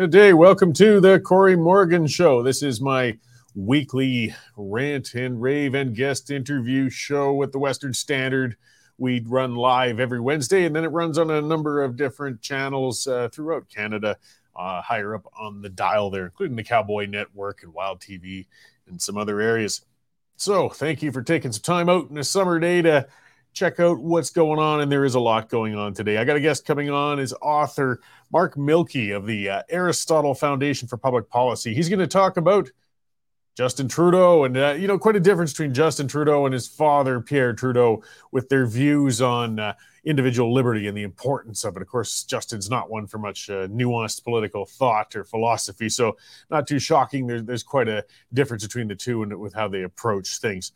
Good day. Welcome to the Cory Morgan Show. This is my weekly rant and rave and guest interview show with the Western Standard. We run live every Wednesday, and then it runs on a number of different channels uh, throughout Canada, uh, higher up on the dial there, including the Cowboy Network and Wild TV and some other areas. So, thank you for taking some time out in a summer day to check out what's going on. And there is a lot going on today. I got a guest coming on is author Mark Milke of the uh, Aristotle Foundation for Public Policy. He's going to talk about Justin Trudeau and, uh, you know, quite a difference between Justin Trudeau and his father, Pierre Trudeau, with their views on uh, individual liberty and the importance of it. Of course, Justin's not one for much uh, nuanced political thought or philosophy. So, not too shocking. There, there's quite a difference between the two and with how they approach things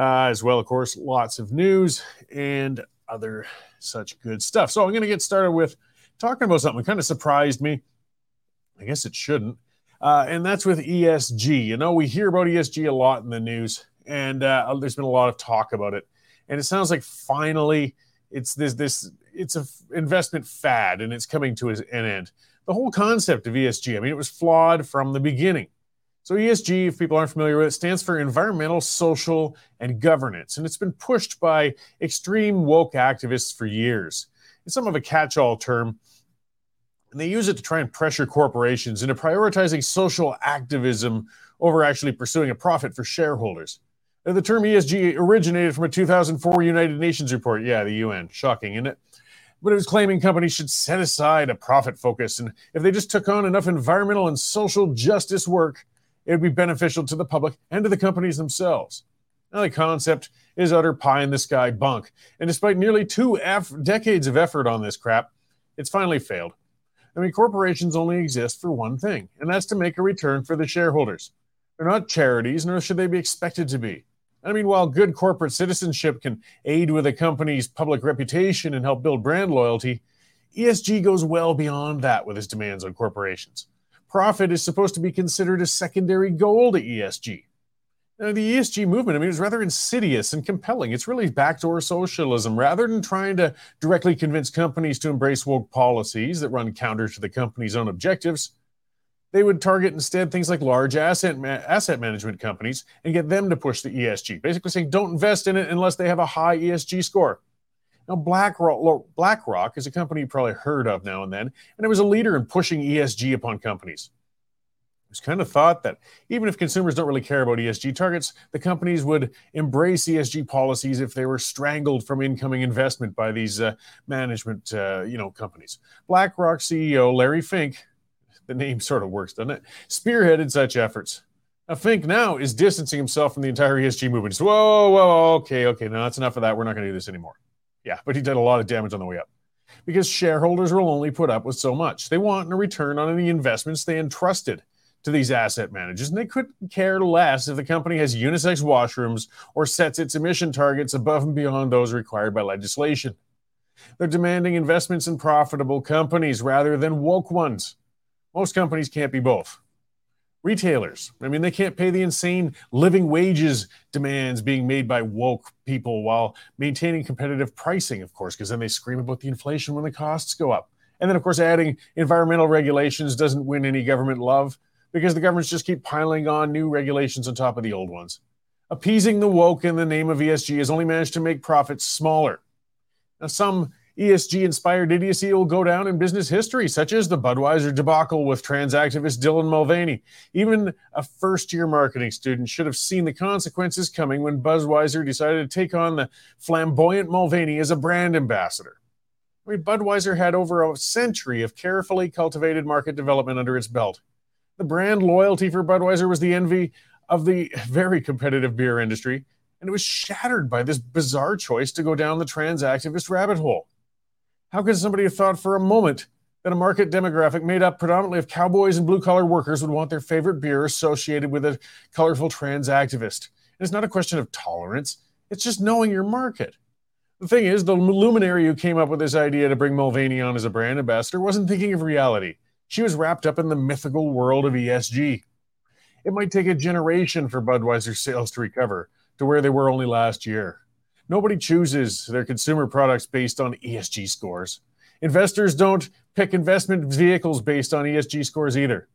uh, as well, of course, lots of news and other such good stuff. So I'm going to get started with talking about something that kind of surprised me. I guess it shouldn't. Uh, and that's with ESG. You know, we hear about ESG a lot in the news, and uh, there's been a lot of talk about it. And it sounds like finally it's this this it's an investment fad, and it's coming to an end. The whole concept of ESG, I mean, it was flawed from the beginning. So, ESG, if people aren't familiar with it, stands for environmental, social, and governance. And it's been pushed by extreme woke activists for years. It's some of a catch all term. And they use it to try and pressure corporations into prioritizing social activism over actually pursuing a profit for shareholders. Now, the term ESG originated from a 2004 United Nations report. Yeah, the UN. Shocking, isn't it? But it was claiming companies should set aside a profit focus. And if they just took on enough environmental and social justice work, it would be beneficial to the public and to the companies themselves. Now, the concept is utter pie in the sky bunk. And despite nearly two F- decades of effort on this crap, it's finally failed. I mean, corporations only exist for one thing, and that's to make a return for the shareholders. They're not charities, nor should they be expected to be. I mean, while good corporate citizenship can aid with a company's public reputation and help build brand loyalty, ESG goes well beyond that with its demands on corporations profit is supposed to be considered a secondary goal to ESG. Now, the ESG movement, I mean, is rather insidious and compelling. It's really backdoor socialism. Rather than trying to directly convince companies to embrace woke policies that run counter to the company's own objectives, they would target instead things like large asset ma- asset management companies and get them to push the ESG. Basically, saying don't invest in it unless they have a high ESG score. Now, BlackRock, BlackRock is a company you probably heard of now and then, and it was a leader in pushing ESG upon companies. It was kind of thought that even if consumers don't really care about ESG targets, the companies would embrace ESG policies if they were strangled from incoming investment by these uh, management, uh, you know, companies. BlackRock CEO Larry Fink, the name sort of works, doesn't it? Spearheaded such efforts. Now, Fink now is distancing himself from the entire ESG movement. Just, whoa, whoa, okay, okay, now that's enough of that. We're not going to do this anymore. Yeah, but he did a lot of damage on the way up because shareholders will only put up with so much. They want a return on any investments they entrusted to these asset managers, and they couldn't care less if the company has unisex washrooms or sets its emission targets above and beyond those required by legislation. They're demanding investments in profitable companies rather than woke ones. Most companies can't be both retailers. I mean, they can't pay the insane living wages demands being made by woke people while maintaining competitive pricing, of course, because then they scream about the inflation when the costs go up. And then, of course, adding environmental regulations doesn't win any government love because the governments just keep piling on new regulations on top of the old ones. Appeasing the woke in the name of ESG has only managed to make profits smaller. Now, some ESG inspired idiocy will go down in business history, such as the Budweiser debacle with trans activist Dylan Mulvaney. Even a first year marketing student should have seen the consequences coming when Budweiser decided to take on the flamboyant Mulvaney as a brand ambassador. I mean, Budweiser had over a century of carefully cultivated market development under its belt. The brand loyalty for Budweiser was the envy of the very competitive beer industry, and it was shattered by this bizarre choice to go down the trans activist rabbit hole. How could somebody have thought for a moment that a market demographic made up predominantly of cowboys and blue collar workers would want their favorite beer associated with a colorful trans activist? And it's not a question of tolerance, it's just knowing your market. The thing is, the luminary who came up with this idea to bring Mulvaney on as a brand ambassador wasn't thinking of reality. She was wrapped up in the mythical world of ESG. It might take a generation for Budweiser sales to recover to where they were only last year. Nobody chooses their consumer products based on ESG scores. Investors don't pick investment vehicles based on ESG scores either.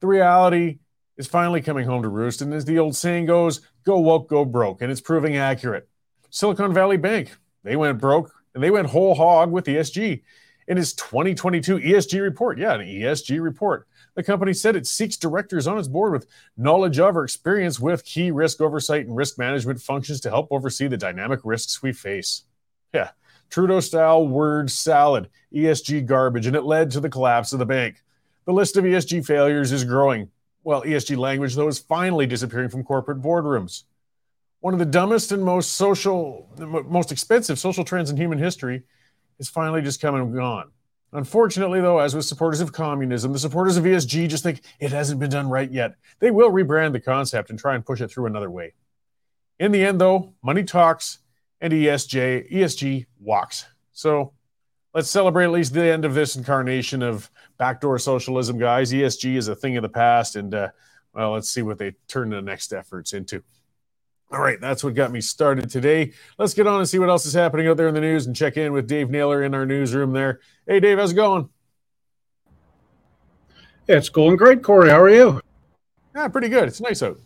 The reality is finally coming home to roost, and as the old saying goes, go woke, go broke, and it's proving accurate. Silicon Valley Bank, they went broke and they went whole hog with ESG. In its 2022 ESG report, yeah, an ESG report, the company said it seeks directors on its board with knowledge of or experience with key risk oversight and risk management functions to help oversee the dynamic risks we face. Yeah, Trudeau style word salad, ESG garbage, and it led to the collapse of the bank. The list of ESG failures is growing. Well, ESG language, though, is finally disappearing from corporate boardrooms. One of the dumbest and most social, most expensive social trends in human history is finally just come and gone. Unfortunately, though, as with supporters of communism, the supporters of ESG just think it hasn't been done right yet. They will rebrand the concept and try and push it through another way. In the end, though, money talks and ESG, ESG walks. So let's celebrate at least the end of this incarnation of backdoor socialism, guys. ESG is a thing of the past, and uh, well, let's see what they turn the next efforts into. All right, that's what got me started today. Let's get on and see what else is happening out there in the news and check in with Dave Naylor in our newsroom there. Hey, Dave, how's it going? It's going great, Cory. How are you? Yeah, pretty good. It's nice out.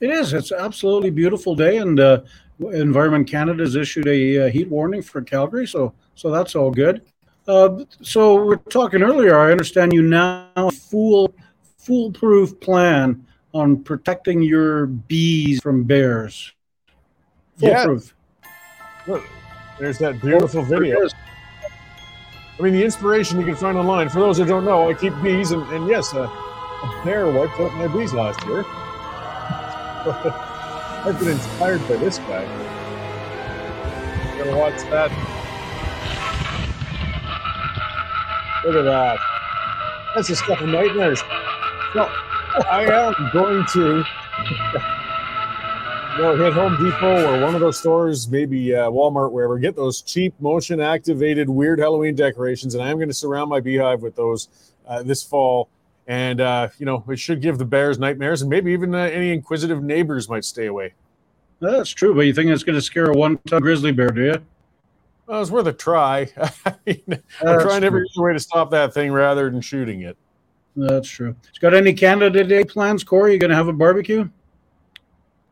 It is. It's absolutely beautiful day, and uh, Environment Canada has issued a uh, heat warning for Calgary, so so that's all good. Uh, so we're talking earlier. I understand you now fool foolproof plan on protecting your bees from bears. Foolproof. Yeah. Look, there's that beautiful video. I mean, the inspiration you can find online. For those who don't know, I keep bees, and, and yes, uh, a bear wiped out my bees last year. I've been inspired by this guy. I'm gonna watch that. Look at that. That's the stuff of nightmares. No, I am going to know, hit Home Depot or one of those stores, maybe uh, Walmart, wherever, get those cheap motion activated weird Halloween decorations. And I'm going to surround my beehive with those uh, this fall. And, uh, you know, it should give the bears nightmares and maybe even uh, any inquisitive neighbors might stay away. That's true. But you think it's going to scare a one ton grizzly bear, do you? Well, it's worth a try. I mean, I'm trying every way to stop that thing rather than shooting it. That's true. It's Got any Canada Day plans, Cory? You going to have a barbecue?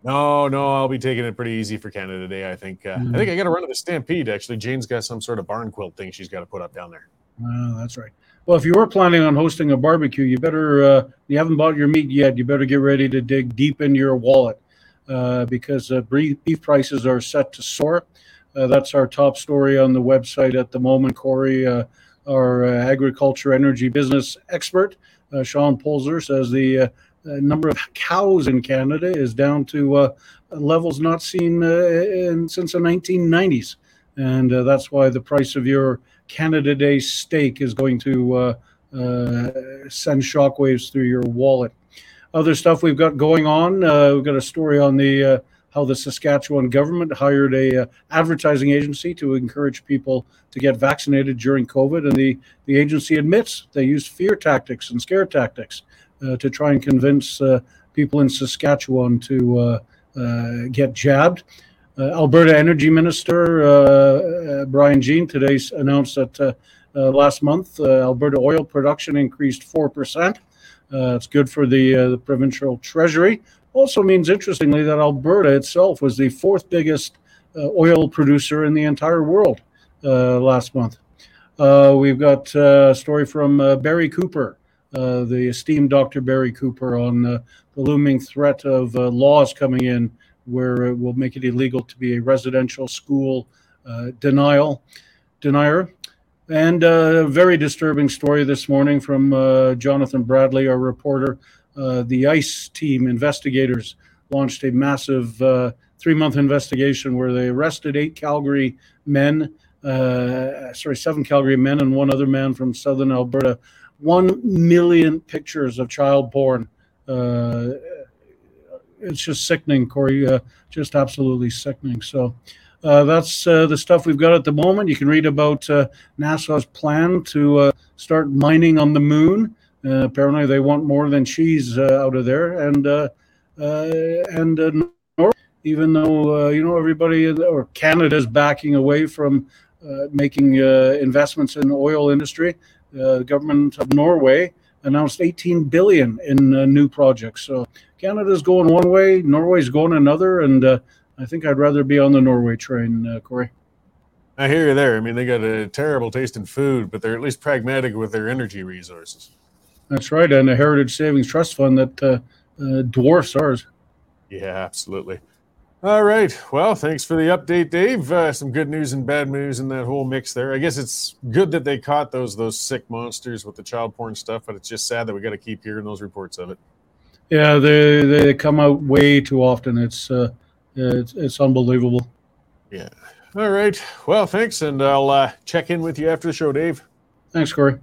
No, no, I'll be taking it pretty easy for Canada Day. I think. Uh, mm-hmm. I think I got to run to the Stampede. Actually, Jane's got some sort of barn quilt thing she's got to put up down there. Oh, that's right. Well, if you were planning on hosting a barbecue, you better. Uh, you haven't bought your meat yet. You better get ready to dig deep into your wallet uh, because uh, beef prices are set to soar. Uh, that's our top story on the website at the moment. Cory, uh, our agriculture energy business expert, Sean Polzer, says the number of cows in Canada is down to uh, levels not seen uh, in, since the 1990s. And uh, that's why the price of your Canada Day steak is going to uh, uh, send shockwaves through your wallet. Other stuff we've got going on. Uh, we've got a story on the how the Saskatchewan government hired a uh, advertising agency to encourage people to get vaccinated during COVID, and the the agency admits they used fear tactics and scare tactics uh, to try and convince uh, people in Saskatchewan to uh, uh get jabbed. Uh, Alberta Energy Minister uh, Brian Jean today announced that last month Alberta oil production increased four percent. it's good for the the provincial treasury. Also means, interestingly, that Alberta itself was the fourth biggest uh, oil producer in the entire world uh, last month. Uh, we've got a story from Barry Cooper, uh, the esteemed Dr. Barry Cooper on uh, the looming threat of uh, laws coming in where it will make it illegal to be a residential school denial denier. And a very disturbing story this morning from Jonathan Bradley, our reporter. The ICE team investigators launched a massive uh, three month investigation where they arrested eight Calgary men, uh, sorry, seven Calgary men and one other man from southern Alberta 1 million pictures of child porn. Uh, it's just sickening, Cory. Uh, just absolutely sickening. So uh, that's uh, the stuff we've got at the moment. You can read about uh, NASA's plan to uh, start mining on the moon. Uh, apparently, they want more than cheese uh, out of there, and uh, and even though you know everybody or Canada's backing away from uh, making uh, investments in the oil industry. the government of Norway announced 18 billion in new projects. So Canada's going one way, Norway's going another, and I think I'd rather be on the Norway train, Cory. I hear you there. I mean, they got a terrible taste in food, but they're at least pragmatic with their energy resources. That's right, and a Heritage Savings Trust Fund that uh, uh, dwarfs ours. Yeah, absolutely. All right. Well, thanks for the update, Dave. Uh, some good news and bad news in that whole mix there. I guess it's good that they caught those those sick monsters with the child porn stuff, but it's just sad that we got to keep hearing those reports of it. Yeah, they they come out way too often. It's uh, it's it's unbelievable. Yeah. All right. Well, thanks, and I'll uh, check in with you after the show, Dave. Thanks, Cory.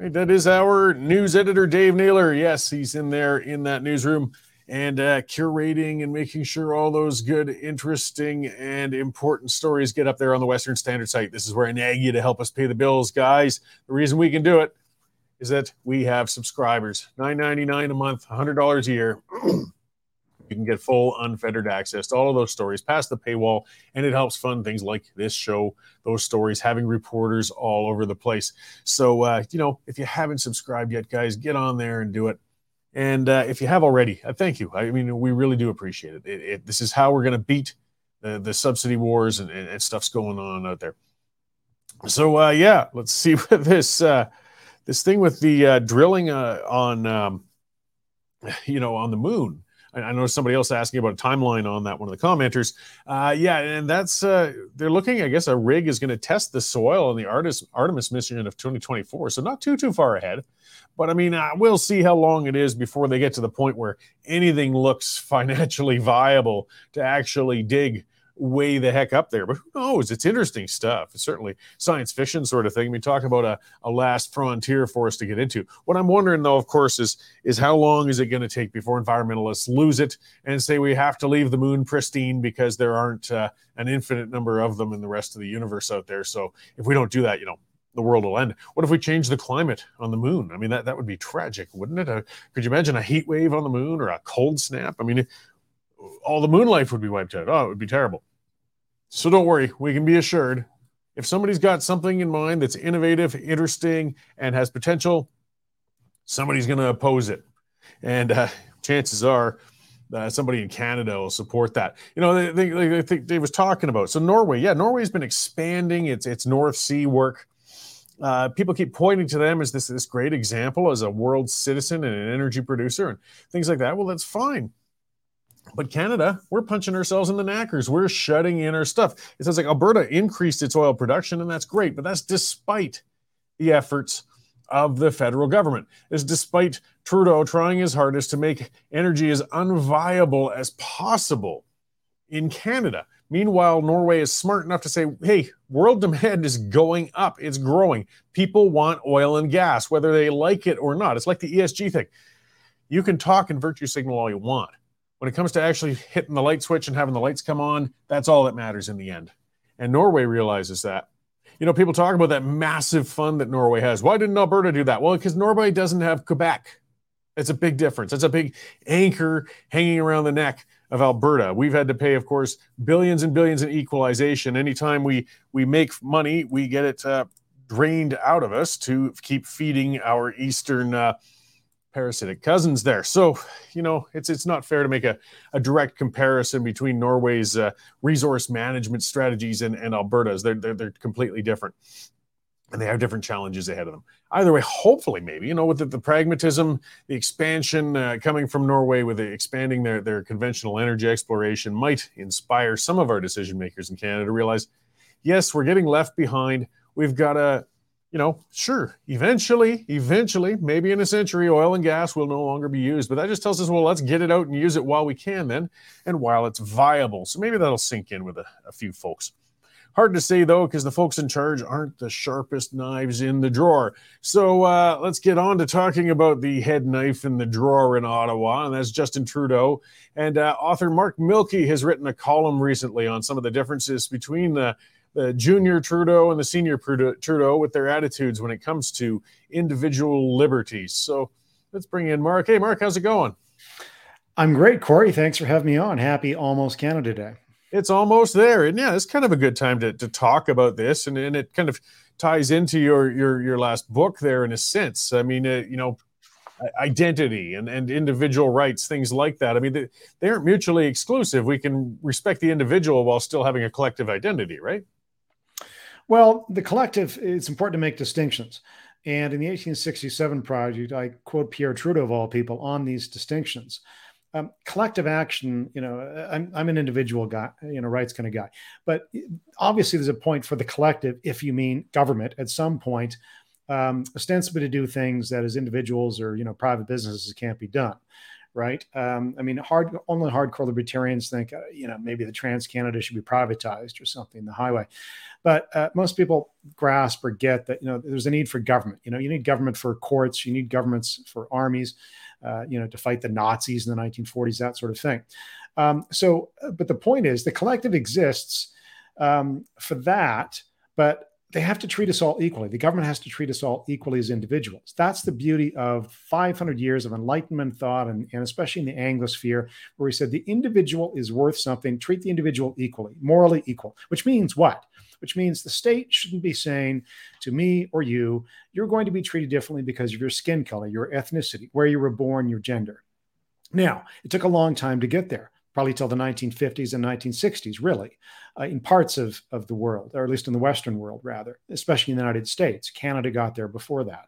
Right, that is our news editor, Dave Naylor. Yes, he's in there in that newsroom and uh, curating and making sure all those good, interesting, and important stories get up there on the Western Standard site. This is where I nag you to help us pay the bills, guys. The reason we can do it is that we have subscribers, nine ninety nine a month, hundred dollars a year. You can get full unfettered access to all of those stories past the paywall, and it helps fund things like this show, those stories, having reporters all over the place. So, uh, you know, if you haven't subscribed yet, guys, get on there and do it. And uh, if you have already, uh, thank you. I mean, we really do appreciate it. it, it this is how we're going to beat the, the subsidy wars and, and, and, stuff's going on out there. So, uh, yeah, let's see what this uh, this thing with the uh, drilling on, um, you know, on the moon I know somebody else asking about a timeline on that. One of the commenters, uh, yeah, and that's uh, they're looking. I guess a rig is going to test the soil in the Artemis Artemis mission of 2024, so not too too far ahead. But I mean, uh, we'll see how long it is before they get to the point where anything looks financially viable to actually dig way the heck up there. But who knows? It's interesting stuff. It's certainly science fiction sort of thing. We talk about a, a last frontier for us to get into. What I'm wondering though, of course, is is how long is it going to take before environmentalists lose it and say we have to leave the moon pristine because there aren't uh, an infinite number of them in the rest of the universe out there. So if we don't do that, you know, the world will end. What if we change the climate on the moon? I mean, that, that would be tragic, wouldn't it? Uh, could you imagine a heat wave on the moon or a cold snap? I mean, all the moon life would be wiped out. Oh, it would be terrible. So don't worry, we can be assured if somebody's got something in mind that's innovative, interesting, and has potential, somebody's going to oppose it. And uh, chances are uh, somebody in Canada will support that. You know, they, they, they think Dave was talking about. So Norway, yeah, Norway's been expanding its its North Sea work. Uh, people keep pointing to them as this this great example as a world citizen and an energy producer and things like that. Well, that's fine. But Canada, we're punching ourselves in the knackers. We're shutting in our stuff. It sounds like Alberta increased its oil production, and that's great, but that's despite the efforts of the federal government. Is despite Trudeau trying his hardest to make energy as unviable as possible in Canada. Meanwhile, Norway is smart enough to say, hey, world demand is going up, it's growing. People want oil and gas, whether they like it or not. It's like the ESG thing. You can talk and virtue signal all you want when it comes to actually hitting the light switch and having the lights come on, that's all that matters in the end. And Norway realizes that. You know, people talk about that massive fund that Norway has. Why didn't Alberta do that? Well, because Norway doesn't have Quebec. It's a big difference. It's a big anchor hanging around the neck of Alberta. We've had to pay, of course, billions and billions in equalization. Anytime we we make money, we get it uh, drained out of us to keep feeding our eastern uh, parasitic cousins there. So, you know, it's it's not fair to make a, a direct comparison between Norway's uh, resource management strategies and, and Alberta's. They're, they're, they're completely different. And they have different challenges ahead of them. Either way, hopefully, maybe, you know, with the, the pragmatism, the expansion uh, coming from Norway with the expanding their, their conventional energy exploration might inspire some of our decision makers in Canada to realize, yes, we're getting left behind. We've got to you know, sure, eventually, eventually, maybe in a century, oil and gas will no longer be used. But that just tells us, well, let's get it out and use it while we can then, and while it's viable. So maybe that'll sink in with a, a few folks. Hard to say though, because the folks in charge aren't the sharpest knives in the drawer. So uh, let's get on to talking about the head knife in the drawer in Ottawa, and that's Justin Trudeau. And uh, author Mark Milke has written a column recently on some of the differences between the the junior Trudeau and the senior Trudeau with their attitudes when it comes to individual liberties. So let's bring in Mark. Hey, Mark, how's it going? I'm great, Corey. Thanks for having me on. Happy Almost Canada Day. It's almost there, and yeah, it's kind of a good time to, to talk about this, and, and it kind of ties into your your your last book there in a sense. I mean, uh, you know, identity and, and individual rights, things like that. I mean, they, they aren't mutually exclusive. We can respect the individual while still having a collective identity, right? Well, the collective, it's important to make distinctions. And in the 1867 project, I quote Pierre Trudeau, of all people, on these distinctions. Um, collective action, you know, I'm, I'm an individual guy, you know, rights kind of guy. But obviously, there's a point for the collective if you mean government at some point um, ostensibly to do things that as individuals or you know private businesses can't be done right? Um, i mean hard only hardcore libertarians think uh, you know maybe the trans canada should be privatized or something the highway. But uh, most people grasp or get that you know there's a need for government. You know you need government for courts you need governments for armies uh, you know to fight the nazis in the 1940s that sort of thing. Um, so uh, but the point is the collective exists um, for that but they have to treat us all equally. The government has to treat us all equally as individuals. That's the beauty of 500 years of Enlightenment thought, and, and especially in the Anglosphere, where we said the individual is worth something, treat the individual equally, morally equal, which means what? Which means the state shouldn't be saying to me or you, you're going to be treated differently because of your skin color, your ethnicity, where you were born, your gender. Now, it took a long time to get there probably till the 1950s and 1960s, really, uh, in parts of, of the world, or at least in the Western world, rather, especially in the United States. Canada got there before that.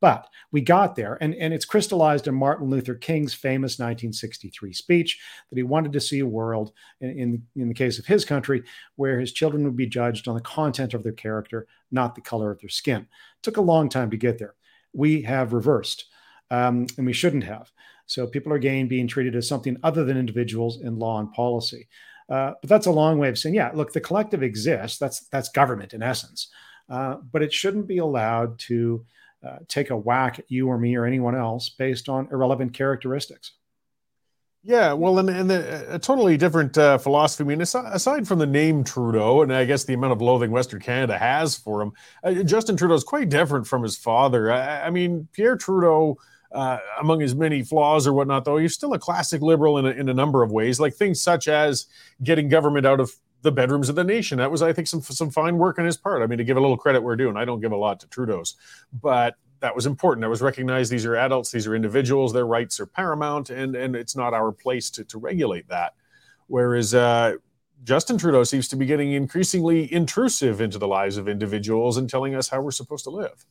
But we got there, and, and it's crystallized in Martin Luther King's famous 1963 speech that he wanted to see a world, in, in, in the case of his country, where his children would be judged on the content of their character, not the color of their skin. It took a long time to get there. We have reversed, um, and we shouldn't have. So people are again being treated as something other than individuals in law and policy. Uh, but that's a long way of saying, yeah, look, the collective exists. That's that's government in essence, uh, but it shouldn't be allowed to uh, take a whack at you or me or anyone else based on irrelevant characteristics. Yeah, well, and, and the, a totally different uh, philosophy. I mean, aside, from the name Trudeau, and I guess the amount of loathing Western Canada has for him, uh, Justin Trudeau is quite different from his father. I, I mean, Pierre Trudeau uh, among his many flaws or whatnot, though, he's still a classic liberal in a, in a number of ways, like things such as getting government out of the bedrooms of the nation. That was, I think, some some fine work on his part. I mean, to give a little credit we're due, and I don't give a lot to Trudeau's, but that was important. That was recognized. These are adults. These are individuals. Their rights are paramount, and and it's not our place to to regulate that. Whereas uh, Justin Trudeau seems to be getting increasingly intrusive into the lives of individuals and telling us how we're supposed to live.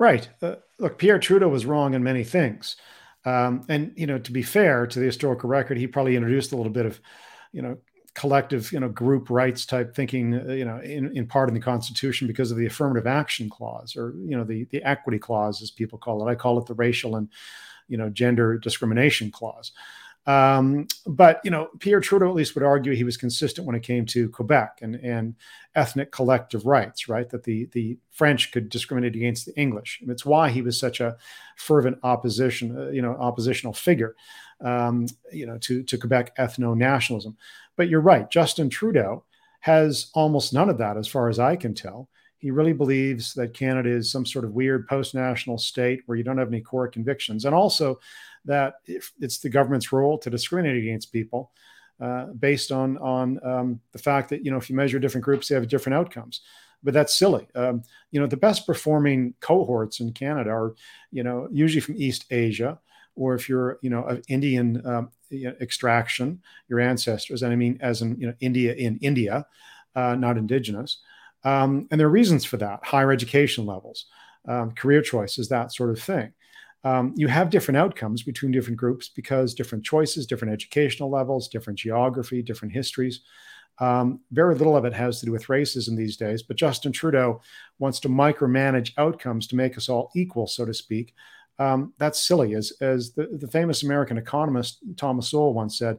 Right. Uh, look, Pierre Trudeau was wrong in many things. Um, and, you know, to be fair to the historical record, he probably introduced a little bit of, you know, collective, you know, group rights type thinking, uh, you know, in, in part in the Constitution because of the affirmative action clause or, you know, the, the equity clause, as people call it. I call it the racial and, you know, gender discrimination clause. Um, but you know, Pierre Trudeau at least would argue he was consistent when it came to Quebec and, and ethnic collective rights, right? That the the French could discriminate against the English, and it's why he was such a fervent opposition, uh, you know, oppositional figure, um, you know, to to Quebec ethno nationalism. But you're right, Justin Trudeau has almost none of that, as far as I can tell. He really believes that Canada is some sort of weird post national state where you don't have any core convictions, and also that it's the government's role to discriminate against people uh, based on on um, the fact that you know if you measure different groups, they have different outcomes. But that's silly. Um, you know, the best performing cohorts in Canada are you know usually from East Asia, or if you're you know of Indian um, extraction, your ancestors, and I mean as in you know India in India, uh, not indigenous. Um, and there are reasons for that: higher education levels, um, career choices, that sort of thing um, you have different outcomes between different groups because different choices, different educational levels, different geography, different histories. Um, very little of it has to do with racism these days, but Justin Trudeau wants to micromanage outcomes to make us all equal, so to speak. Um, that's silly. As, as the, the famous American economist Thomas Sowell once said,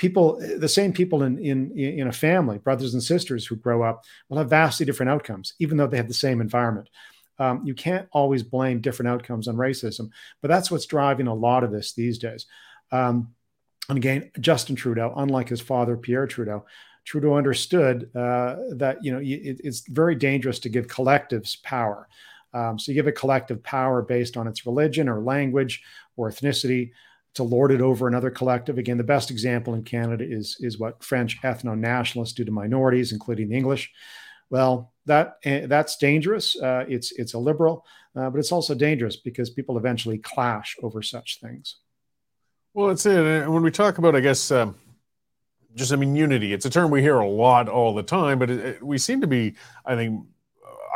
people, the same people in, in, in a family, brothers and sisters who grow up, will have vastly different outcomes, even though they have the same environment. Um, you can't always blame different outcomes on racism, but that's what's driving a lot of this these days. Um, and again, Justin Trudeau, unlike his father Pierre Trudeau, Trudeau understood uh, that you know it, it's very dangerous to give collectives power. Um, so you give a collective power based on its religion or language or ethnicity. To lord it over another collective. Again, the best example in Canada is, is what French ethno nationalists do to minorities, including the English. Well, that eh, that's dangerous. Uh, it's it's a liberal, uh, but it's also dangerous because people eventually clash over such things. Well, it's it. And when we talk about, I guess, um, just I mean, unity. It's a term we hear a lot all the time, but it, it, we seem to be, I think,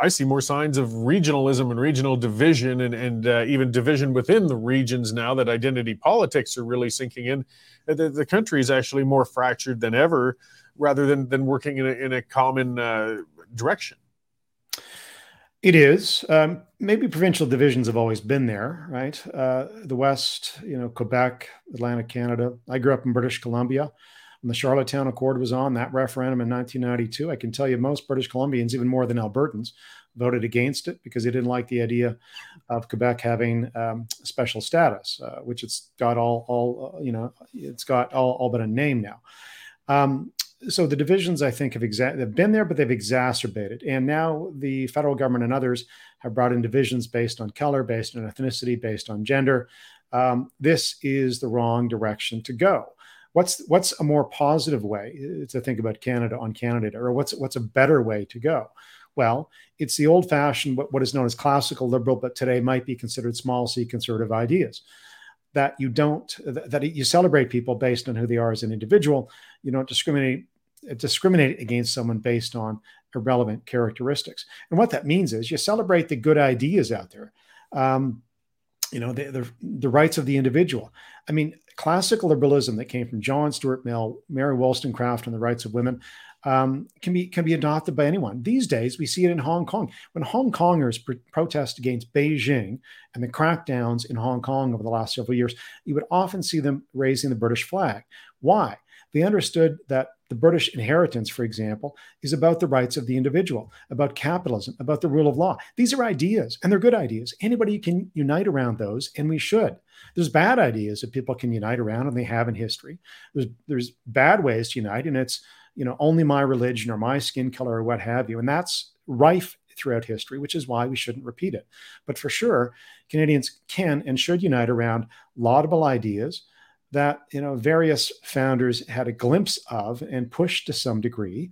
I see more signs of regionalism and regional division, and and uh, even division within the regions now that identity politics are really sinking in. The, the country is actually more fractured than ever, rather than than working in a, in a common uh, direction. It is. Um, maybe provincial divisions have always been there, right? Uh, the West, you know, Quebec, Atlantic Canada. I grew up in British Columbia. When the Charlottetown Accord was on, that referendum in 1992, I can tell you most British Columbians, even more than Albertans, voted against it because they didn't like the idea of Quebec having um, special status, uh, which it's got all, all uh, you know, it's got all, all but a name now. Um, so the divisions I think have, exa- have been there, but they've exacerbated. And now the federal government and others have brought in divisions based on color, based on ethnicity, based on gender. Um, this is the wrong direction to go. What's what's a more positive way to think about Canada on Canada, or what's what's a better way to go? Well, it's the old-fashioned what, what is known as classical liberal, but today might be considered small c conservative ideas. That you don't that you celebrate people based on who they are as an individual. You don't discriminate discriminate against someone based on irrelevant characteristics. And what that means is you celebrate the good ideas out there. Um, you know the, the, the rights of the individual. I mean classical liberalism that came from john stuart mill mary wollstonecraft and the rights of women um, can be can be adopted by anyone. These days, we see it in Hong Kong. When Hong Kongers pr- protest against Beijing and the crackdowns in Hong Kong over the last several years, you would often see them raising the British flag. Why? They understood that the British inheritance, for example, is about the rights of the individual, about capitalism, about the rule of law. These are ideas, and they're good ideas. Anybody can unite around those, and we should. There's bad ideas that people can unite around, and they have in history. There's there's bad ways to unite, and it's you know, only my religion or my skin color or what have you. And that's rife throughout history, which is why we shouldn't repeat it. But for sure, Canadians can and should unite around laudable ideas that you know various founders had a glimpse of and pushed to some degree.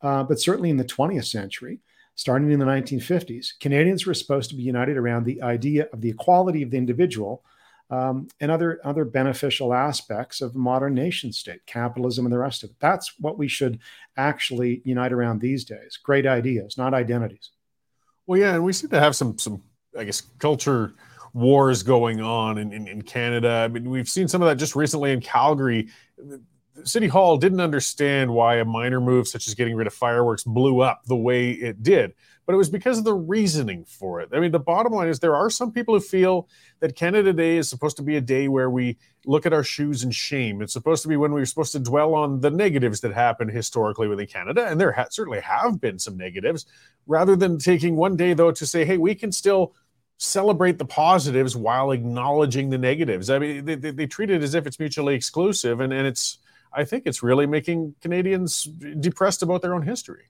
Uh, but certainly in the 20th century, starting in the 1950s, Canadians were supposed to be united around the idea of the equality of the individual um, and other other beneficial aspects of modern nation state, capitalism, and the rest of it. That's what we should actually unite around these days. Great ideas, not identities. Well, yeah, and we seem to have some some I guess culture wars going on in, in, in Canada. I mean, we've seen some of that just recently in Calgary. City Hall didn't understand why a minor move such as getting rid of fireworks blew up the way it did but it was because of the reasoning for it. I mean, the bottom line is there are some people who feel that Canada Day is supposed to be a day where we look at our shoes in shame. It's supposed to be when we're supposed to dwell on the negatives that happened historically within Canada, and there ha- certainly have been some negatives, rather than taking one day, though, to say, hey, we can still celebrate the positives while acknowledging the negatives. I mean, they, they, they treat it as if it's mutually exclusive, and, and it's, I think it's really making Canadians depressed about their own history.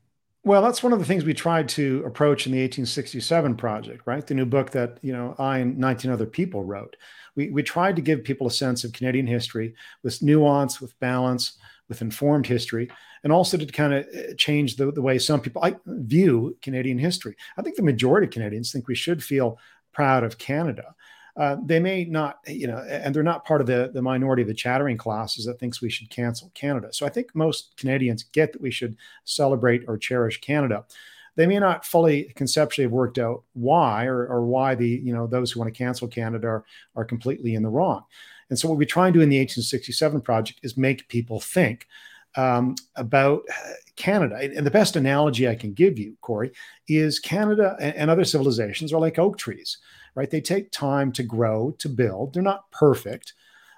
Well, that's one of the things we tried to approach in the 1867 project, right? The new book that you know I and 19 other people wrote. We we tried to give people a sense of Canadian history with nuance, with balance, with informed history, and also to kind of uh, change the, the way some people I view Canadian history. I think the majority of Canadians think we should feel proud of Canada. Uh, they may not, you know, and they're not part of the, the minority of the chattering classes that thinks we should cancel Canada. So I think most Canadians get that we should celebrate or cherish Canada. They may not fully conceptually have worked out why or, or why the, you know, those who want to cancel Canada are, are completely in the wrong. And so what we try and do in the 1867 project is make people think um, about Canada. And the best analogy I can give you, Cory, is Canada and other civilizations are like oak trees right? They take time to grow, to build. They're not perfect.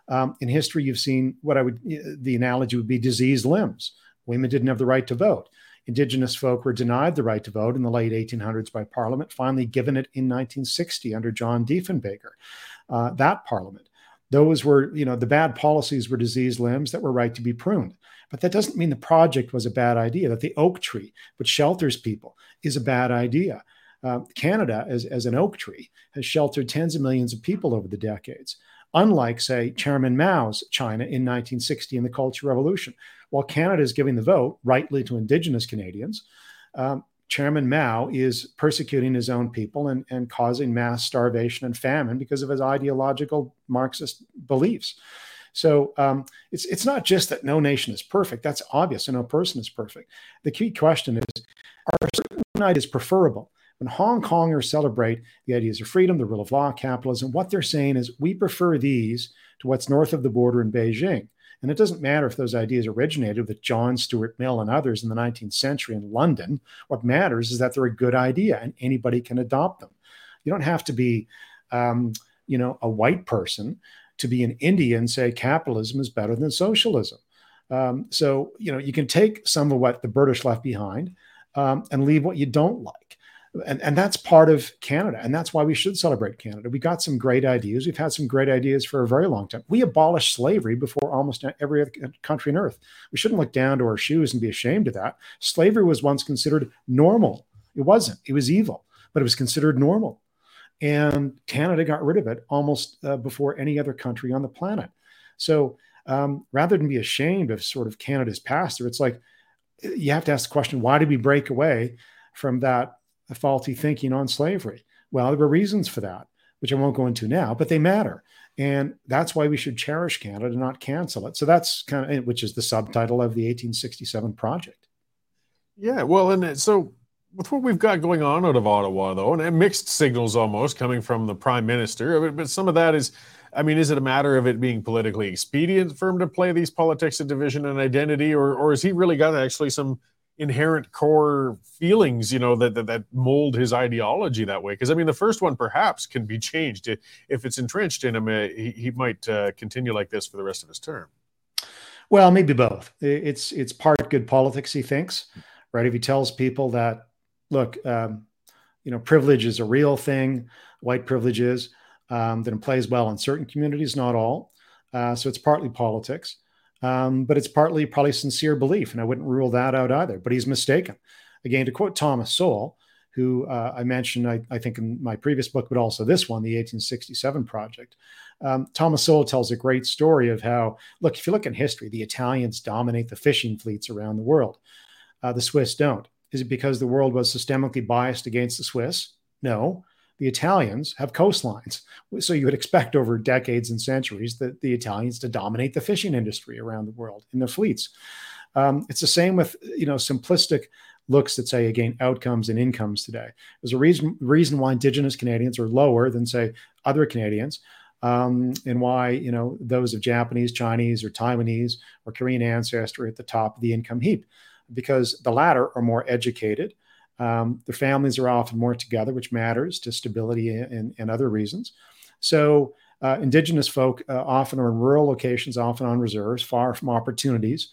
Um, in history, you've seen what I would, the analogy would be diseased limbs. Women didn't have the right to vote. Indigenous folk were denied the right to vote in the late 1800s by Parliament, finally given it in 1960 under John Diefenbaker. Uh, that Parliament. Those were, you know, the bad policies were diseased limbs that were right to be pruned. But that doesn't mean the project was a bad idea, that the oak tree, which shelters people, is a bad idea. Uh, Canada, as, as an oak tree, has sheltered tens of millions of people over the decades. unlike, say, Chairman Mao's China in 1960 in the Cultural Revolution. While Canada is giving the vote rightly to Indigenous Canadians, um, Chairman Mao is persecuting his own people and, and causing mass starvation and famine because of his ideological Marxist beliefs. So um, it's it's not just that no nation is perfect. That's obvious, and no person is perfect. The key question is: Are certain ideas preferable? When Hong Kongers celebrate the ideas of freedom, the rule of law, capitalism, what they're saying is we prefer these to what's north of the border in Beijing. And it doesn't matter if those ideas originated with John Stuart Mill and others in the 19th century in London. What matters is that they're a good idea and anybody can adopt them. You don't have to be, um, you know, a white person to be an Indian and say capitalism is better than socialism. Um, so you know you can take some of what the British left behind um, and leave what you don't like and, and that's part of Canada. And that's why we should celebrate Canada. We got some great ideas. We've had some great ideas for a very long time. We abolished slavery before almost every other country on earth. We shouldn't look down to our shoes and be ashamed of that. Slavery was once considered normal. It wasn't, it was evil, but it was considered normal. And Canada got rid of it almost uh, before any other country on the planet. So um, rather than be ashamed of sort of Canada's past, it's like you have to ask the question why did we break away from that faulty thinking on slavery. Well, there were reasons for that, which I won't go into now, but they matter. And that's why we should cherish Canada, and not cancel it. So that's kind of, which is the subtitle of the 1867 project. Yeah. Well, and so with what we've got going on out of Ottawa, though, and mixed signals almost coming from the prime minister, but some of that is, I mean, is it a matter of it being politically expedient for him to play these politics of division and identity, or, or has he really got actually some inherent core feelings you know that that, that mold his ideology that way. Because i mean the first one perhaps can be changed if it's entrenched in him uh, he, he might uh, continue like this for the rest of his term. Well maybe both. It's it's part good politics he thinks right? If he tells people that look um, you know privilege is a real thing white privilege is um, that it plays well in certain communities not all. Uh, so it's partly politics um, but it's partly probably sincere belief, and I wouldn't rule that out either. But he's mistaken. Again, to quote Thomas Sowell, who uh, I mentioned, I, I, think in my previous book, but also this one, the 1867 Project. Um, Thomas Sowell tells a great story of how, look, if you look in history, the Italians dominate the fishing fleets around the world. Uh, the Swiss don't. Is it because the world was systemically biased against the Swiss? No the Italians have coastlines. So you would expect over decades and centuries that the Italians to dominate the fishing industry around the world in their fleets. Um, it's the same with you know simplistic looks that say again outcomes and incomes today. There's a reason reason why Indigenous Canadians are lower than say other Canadians, um, and why you know those of Japanese, Chinese, or Taiwanese or Korean ancestry at the top of the income heap, because the latter are more educated um, their families are often more together, which matters to stability and, and other reasons. So, uh, Indigenous folk uh, often are in rural locations, often on reserves, far from opportunities,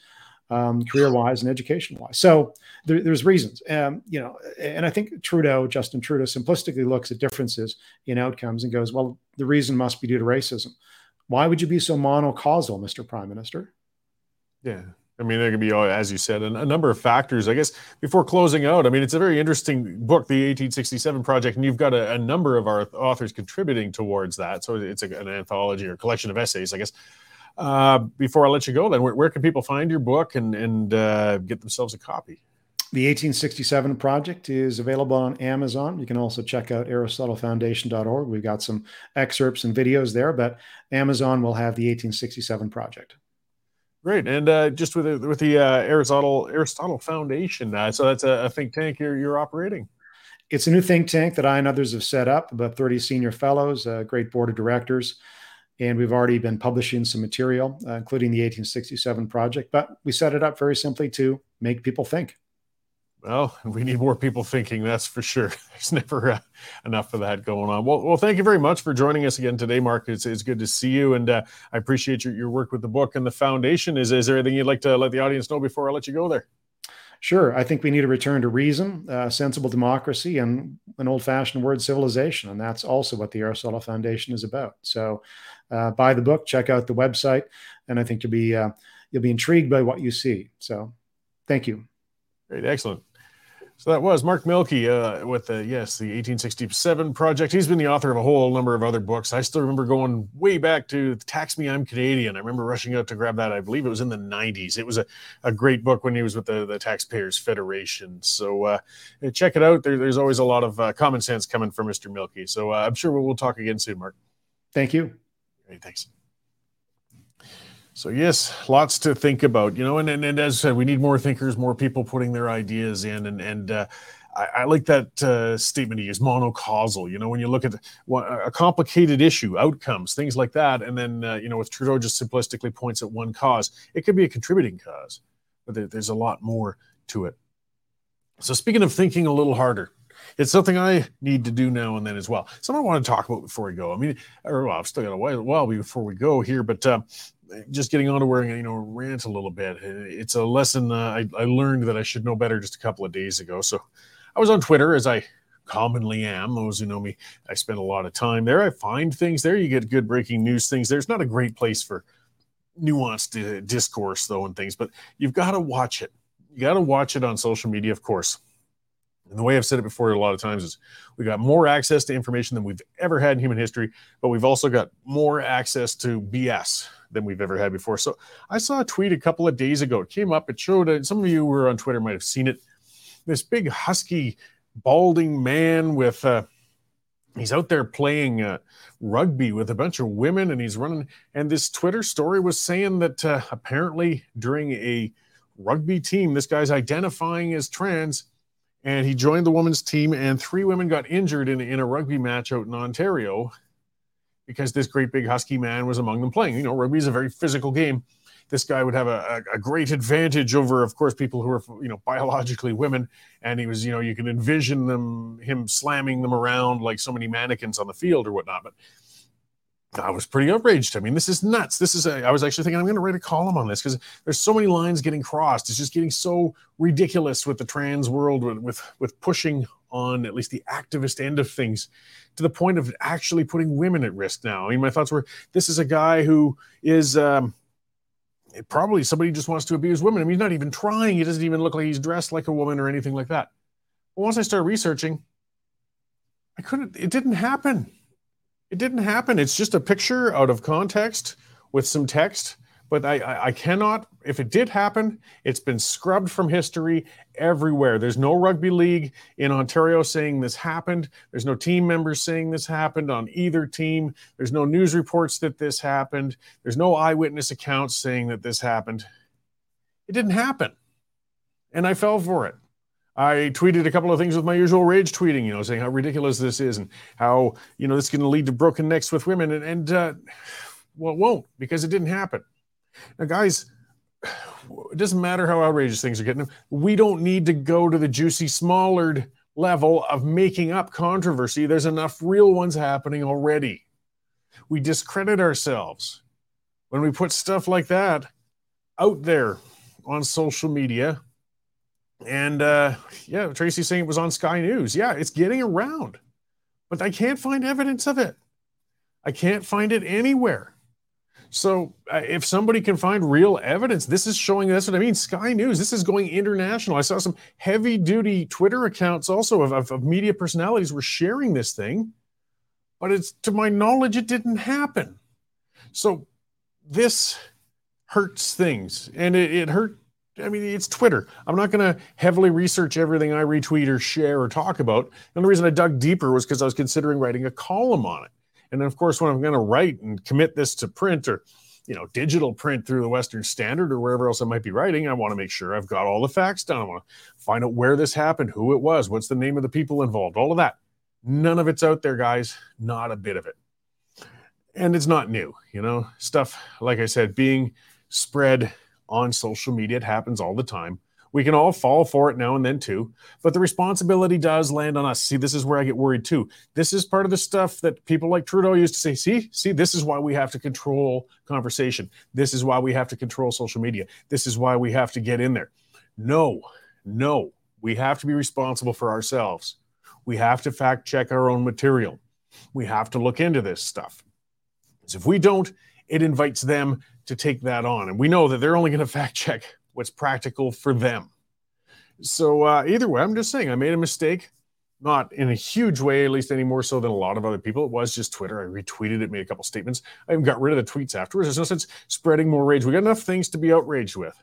um, career-wise and education-wise. So, there, there's reasons, um, you know. And I think Trudeau, Justin Trudeau, simplistically looks at differences in outcomes and goes, "Well, the reason must be due to racism." Why would you be so monocausal, Mr. Prime Minister? Yeah, I mean, there could be, uh, as you said, a, number of factors. I guess before closing out, I mean, it's a very interesting book, the 1867 Project, and you've got a, a number of our authors contributing towards that. So it's a, an anthology or collection of essays, I guess. Uh, before I let you go, then, where, where, can people find your book and, and uh, get themselves a copy? The 1867 Project is available on Amazon. You can also check out AristotleFoundation.org. We've got some excerpts and videos there, but Amazon will have the 1867 Project. Great, and uh, just with the, with the uh, Aristotle Aristotle Foundation, uh, so that's a, a, think tank you're you're operating. It's a new think tank that I and others have set up. About 30 senior fellows, a great board of directors, and we've already been publishing some material, uh, including the 1867 project. But we set it up very simply to make people think. Well, we need more people thinking, that's for sure. There's never uh, enough of that going on. Well, well, thank you very much for joining us again today, Mark. It's, it's good to see you, and uh, I appreciate your, your work with the book and the foundation. Is, is there anything you'd like to let the audience know before I let you go there? Sure. I think we need a return to reason, uh, sensible democracy, and an old fashioned word civilization. And that's also what the Aristotle Foundation is about. So uh, buy the book, check out the website, and I think you'll be, uh, you'll be intrigued by what you see. So thank you. Great. Excellent. So that was Mark Milke uh, with the yes, the 1867 project. He's been the author of a whole number of other books. I still remember going way back to Tax Me, I'm Canadian. I remember rushing out to grab that. I believe it was in the 90s. It was a, a great book when he was with the, the Taxpayers Federation. So uh, check it out. There, there's always a lot of uh, common sense coming from Mr. Milke. So uh, I'm sure we'll, we'll talk again soon, Mark. Thank you. Great, thanks. So yes, lots to think about, you know, and, and, and as I said, we need more thinkers, more people putting their ideas in, and and uh, I, I, like that uh, statement he used, monocausal. You know, when you look at a complicated issue, outcomes, things like that, and then uh, you know, if Trudeau just simplistically points at one cause, it could be a contributing cause, but there, there's a lot more to it. So speaking of thinking a little harder, it's something I need to do now and then as well. Something I want to talk about before we go. I mean, well, I've still got a while, while before we go here, but uh, just getting on to where you know rant a little bit. It's a lesson uh, I, I learned that I should know better just a couple of days ago. So I was on Twitter as I commonly am. Those who know me, I spend a lot of time there. I find things there. You get good breaking news things. There's not a great place for nuanced uh, discourse though and things, but you've got to watch it. You got to watch it on social media, of course. And the way I've said it before a lot of times is we got more access to information than we've ever had in human history, but we've also got more access to BS than we've ever had before. So I saw a tweet a couple of days ago. It came up. It showed uh, some of you who were on Twitter might have seen it. This big husky, balding man with uh, he's out there playing uh, rugby with a bunch of women, and he's running. And this Twitter story was saying that uh, apparently during a rugby team, this guy's identifying as trans and he joined the women's team, and three women got injured in, in a rugby match out in Ontario because this great big husky man was among them playing. You know, rugby is a very physical game. This guy would have a, a, great advantage over, of course, people who are you know biologically women, and he was you know you can envision them him slamming them around like so many mannequins on the field or whatnot. But I was pretty outraged. I mean, this is nuts. This is, a, I was actually thinking I'm going to write a column on this because there's so many lines getting crossed. It's just getting so ridiculous with the trans world, with, with, with pushing on at least the activist end of things to the point of actually putting women at risk now. I mean, my thoughts were this is a guy who is um, probably somebody just wants to abuse women. I mean, he's not even trying. He doesn't even look like he's dressed like a woman or anything like that. But once I started researching, I couldn't, it didn't happen. It didn't happen. It's just a picture out of context with some text. But I, I, cannot, if it did happen, it's been scrubbed from history everywhere. There's no rugby league in Ontario saying this happened. There's no team members saying this happened on either team. There's no news reports that this happened. There's no eyewitness accounts saying that this happened. It didn't happen. And I fell for it. I tweeted a couple of things with my usual rage tweeting, you know, saying how ridiculous this is and how, you know, this is going to lead to broken necks with women. And, and uh, well, it won't because it didn't happen. Now, guys, it doesn't matter how outrageous things are getting. We don't need to go to the juicy, smaller level of making up controversy. There's enough real ones happening already. We discredit ourselves when we put stuff like that out there on social media and uh, yeah, Tracy's saying it was on Sky News. Yeah, it's getting around, but I can't find evidence of it. I can't find it anywhere. So uh, if somebody can find real evidence, this is showing. That's what I mean. Sky News. This is going international. I saw some heavy duty Twitter accounts also of, of, of media personalities were sharing this thing, but it's to my knowledge it didn't happen. So this hurts things, and it, it hurt I mean, it's Twitter. I'm not going to heavily research everything I retweet or share or talk about. And the reason I dug deeper was because I was considering writing a column on it. And then, of course, when I'm going to write and commit this to print or, you know, digital print through the Western Standard or wherever else I might be writing, I want to make sure I've got all the facts down. I want to find out where this happened, who it was, what's the name of the people involved, all of that. None of it's out there, guys. Not a bit of it. And it's not new, you know, stuff, like I said, being spread on social media. It happens all the time. We can all fall for it now and then too, but the responsibility does land on us. See, this is where I get worried too. This is part of the stuff that people like Trudeau used to say, see, see, this is why we have to control conversation. This is why we have to control social media. This is why we have to get in there. No, no, we have to be responsible for ourselves. We have to fact check our own material. We have to look into this stuff. Because if we don't, it invites them to take that on. And we know that they're only going to fact check what's practical for them. So uh, either way, I'm just saying I made a mistake, not in a huge way, at least any more so than a lot of other people. It was just Twitter. I retweeted it, made a couple statements. I even got rid of the tweets afterwards. There's no sense spreading more rage. We got enough things to be outraged with.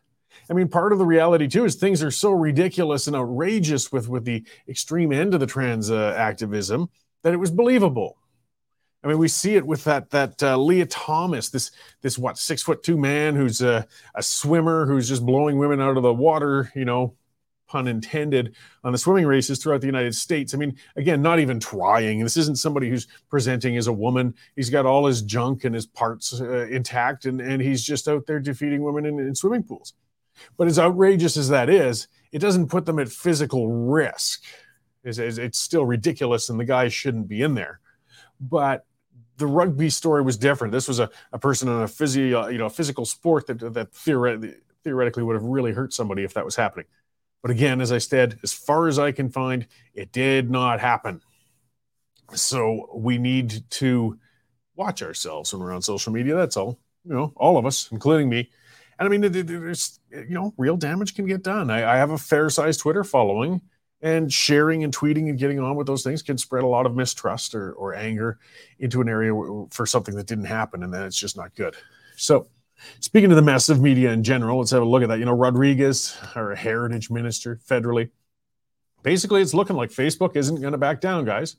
I mean, part of the reality too is things are so ridiculous and outrageous with with the extreme end of the trans uh, activism that it was believable. I mean, we see it with that that uh, Lia Thomas, this this what six foot two man who's a, a swimmer who's just blowing women out of the water, you know, pun intended, on the swimming races throughout the United States. I mean, again, not even trying. This isn't somebody who's presenting as a woman. He's got all his junk and his parts uh, intact, and and he's just out there defeating women in, in swimming pools. But as outrageous as that is, it doesn't put them at physical risk. It's, it's still ridiculous, and the guy shouldn't be in there. But the rugby story was different. This was a, a person in a physio, uh, you know, physical sport that that theoretically theoretically would have really hurt somebody if that was happening. But again, as I said, as far as I can find, it did not happen. So we need to watch ourselves when we're on social media. That's all. You know, all of us, including me. And I mean, there's you know, real damage can get done. I, I have a fair sized Twitter following and sharing and tweeting and getting on with those things can spread a lot of mistrust or, or anger into an area for something that didn't happen and then it's just not good so speaking to the massive media in general let's have a look at that you know rodriguez our heritage minister federally basically it's looking like facebook isn't going to back down guys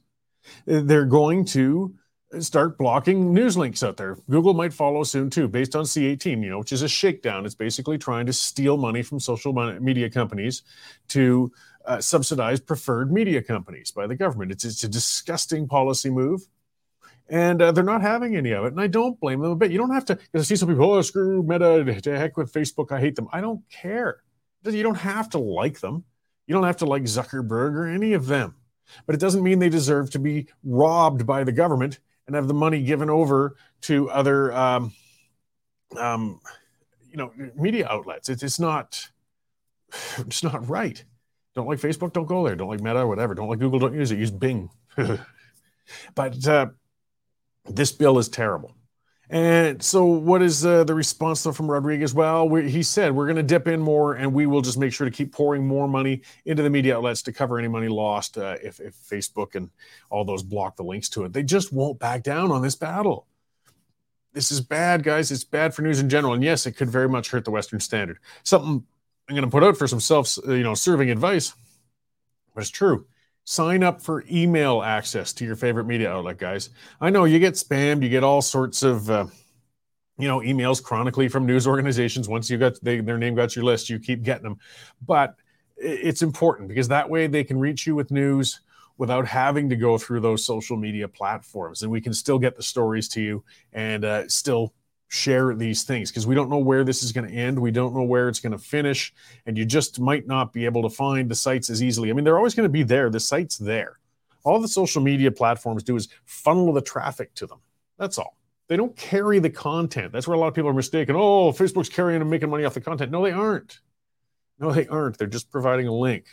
they're going to start blocking news links out there. Google might follow soon too, based on C18, you know, which is a shakedown. It's basically trying to steal money from social media companies to uh, subsidize preferred media companies by the government. It's, it's a disgusting policy move. And uh, they're not having any of it. And I don't blame them a bit. You don't have to, I see some people, oh, screw Meta, to heck with Facebook, I hate them. I don't care. You don't have to like them. You don't have to like Zuckerberg or any of them. But it doesn't mean they deserve to be robbed by the government and have the money given over to other, um, um, you know, media outlets. It's, it's not, it's not right. Don't like Facebook? Don't go there. Don't like Meta? Whatever. Don't like Google? Don't use it. Use Bing. but uh, this bill is terrible. And so, what is uh, the response though from Rodriguez? Well, he said we're going to dip in more, and we will just make sure to keep pouring more money into the media outlets to cover any money lost uh, if, if Facebook and all those block the links to it. They just won't back down on this battle. This is bad, guys. It's bad for news in general, and yes, it could very much hurt the Western Standard. Something I'm going to put out for some self, uh, you know, serving advice, but it's true. Sign up for email access to your favorite media outlet, guys. I know you get spammed, you get all sorts of, uh, you know, emails chronically from news organizations. Once you got they, their name got your list, you keep getting them. But it's important because that way they can reach you with news without having to go through those social media platforms, and we can still get the stories to you and uh, still share these things because we don't know where this is going to end. We don't know where it's going to finish. And you just might not be able to find the sites as easily. I mean, they're always going to be there. The site's there. All the social media platforms do is funnel the traffic to them. That's all. They don't carry the content. That's where a lot of people are mistaken. Oh, Facebook's carrying and making money off the content. No, they aren't. No, they aren't. They're just providing a link.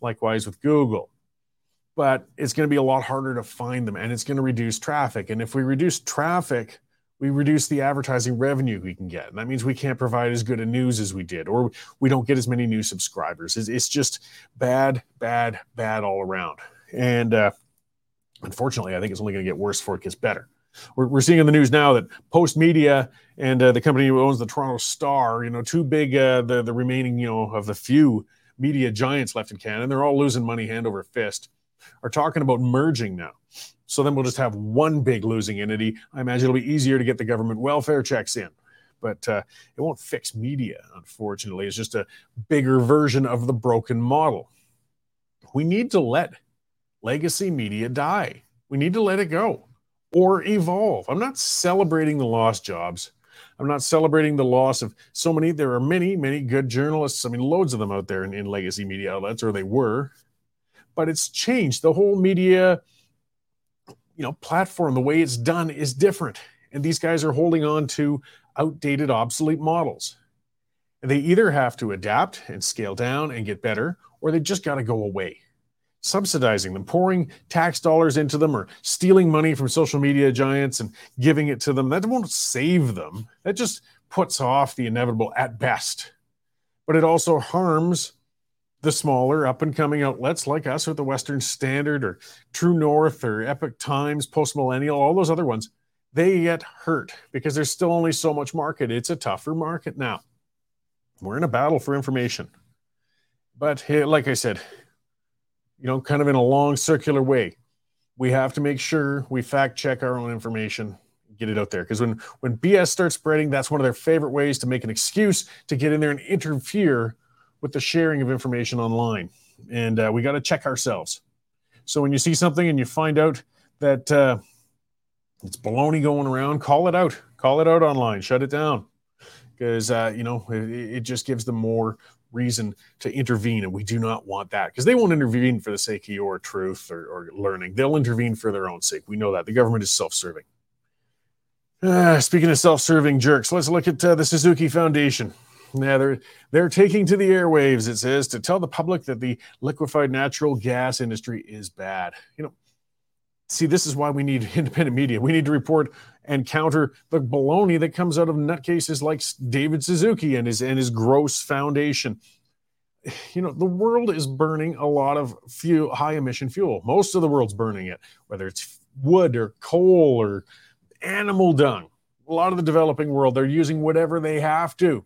Likewise with Google. But it's going to be a lot harder to find them and it's going to reduce traffic. And if we reduce traffic, we reduce the advertising revenue we can get. And that means we can't provide as good a news as we did, or we don't get as many new subscribers. It's, it's just bad, bad, bad all around. And uh, unfortunately, I think it's only going to get worse before it gets better. We're, we're seeing in the news now that Postmedia and uh, the company who owns the Toronto Star, you know, two big, uh, the, the remaining, you know, of the few media giants left in Canada, and they're all losing money hand over fist, are talking about merging now. So then we'll just have one big losing entity. I imagine it'll be easier to get the government welfare checks in, but uh, it won't fix media, unfortunately. It's just a bigger version of the broken model. We need to let legacy media die. We need to let it go or evolve. I'm not celebrating the lost jobs. I'm not celebrating the loss of so many. There are many, many good journalists. I mean, loads of them out there in, in legacy media outlets, or they were. But it's changed. The whole media you know platform the way it's done is different. And these guys are holding on to outdated obsolete models. And they either have to adapt and scale down and get better or they just got to go away. Subsidizing them pouring tax dollars into them or stealing money from social media giants and giving it to them. That won't save them. That just puts off the inevitable at best. But it also harms the smaller up and coming outlets like us or the Western Standard or True North or Epoch Times, Post Millennial, all those other ones, they get hurt because there's still only so much market. It's a tougher market now. We're in a battle for information. But like I said, you know, kind of in a long circular way, we have to make sure we fact check our own information, get it out there. Because when when BS starts spreading, that's one of their favorite ways to make an excuse to get in there and interfere with the sharing of information online. And uh, we got to check ourselves. So when you see something and you find out that uh, it's baloney going around, call it out. Call it out online. Shut it down because uh, you know it, it, just gives them more reason to intervene, and we do not want that because they won't intervene for the sake of your truth or, or, learning. They'll intervene for their own sake. We know that the government is self-serving. Uh, speaking of self-serving jerks, let's look at uh, the Suzuki Foundation. Yeah, they're they're taking to the airwaves. It says to tell the public that the liquefied natural gas industry is bad. You know, see, this is why we need independent media. We need to report and counter the baloney that comes out of nutcases like David Suzuki and his and his gross foundation. You know, the world is burning a lot of fuel, high emission fuel. Most of the world's burning it, whether it's wood or coal or animal dung. A lot of the developing world, they're using whatever they have to.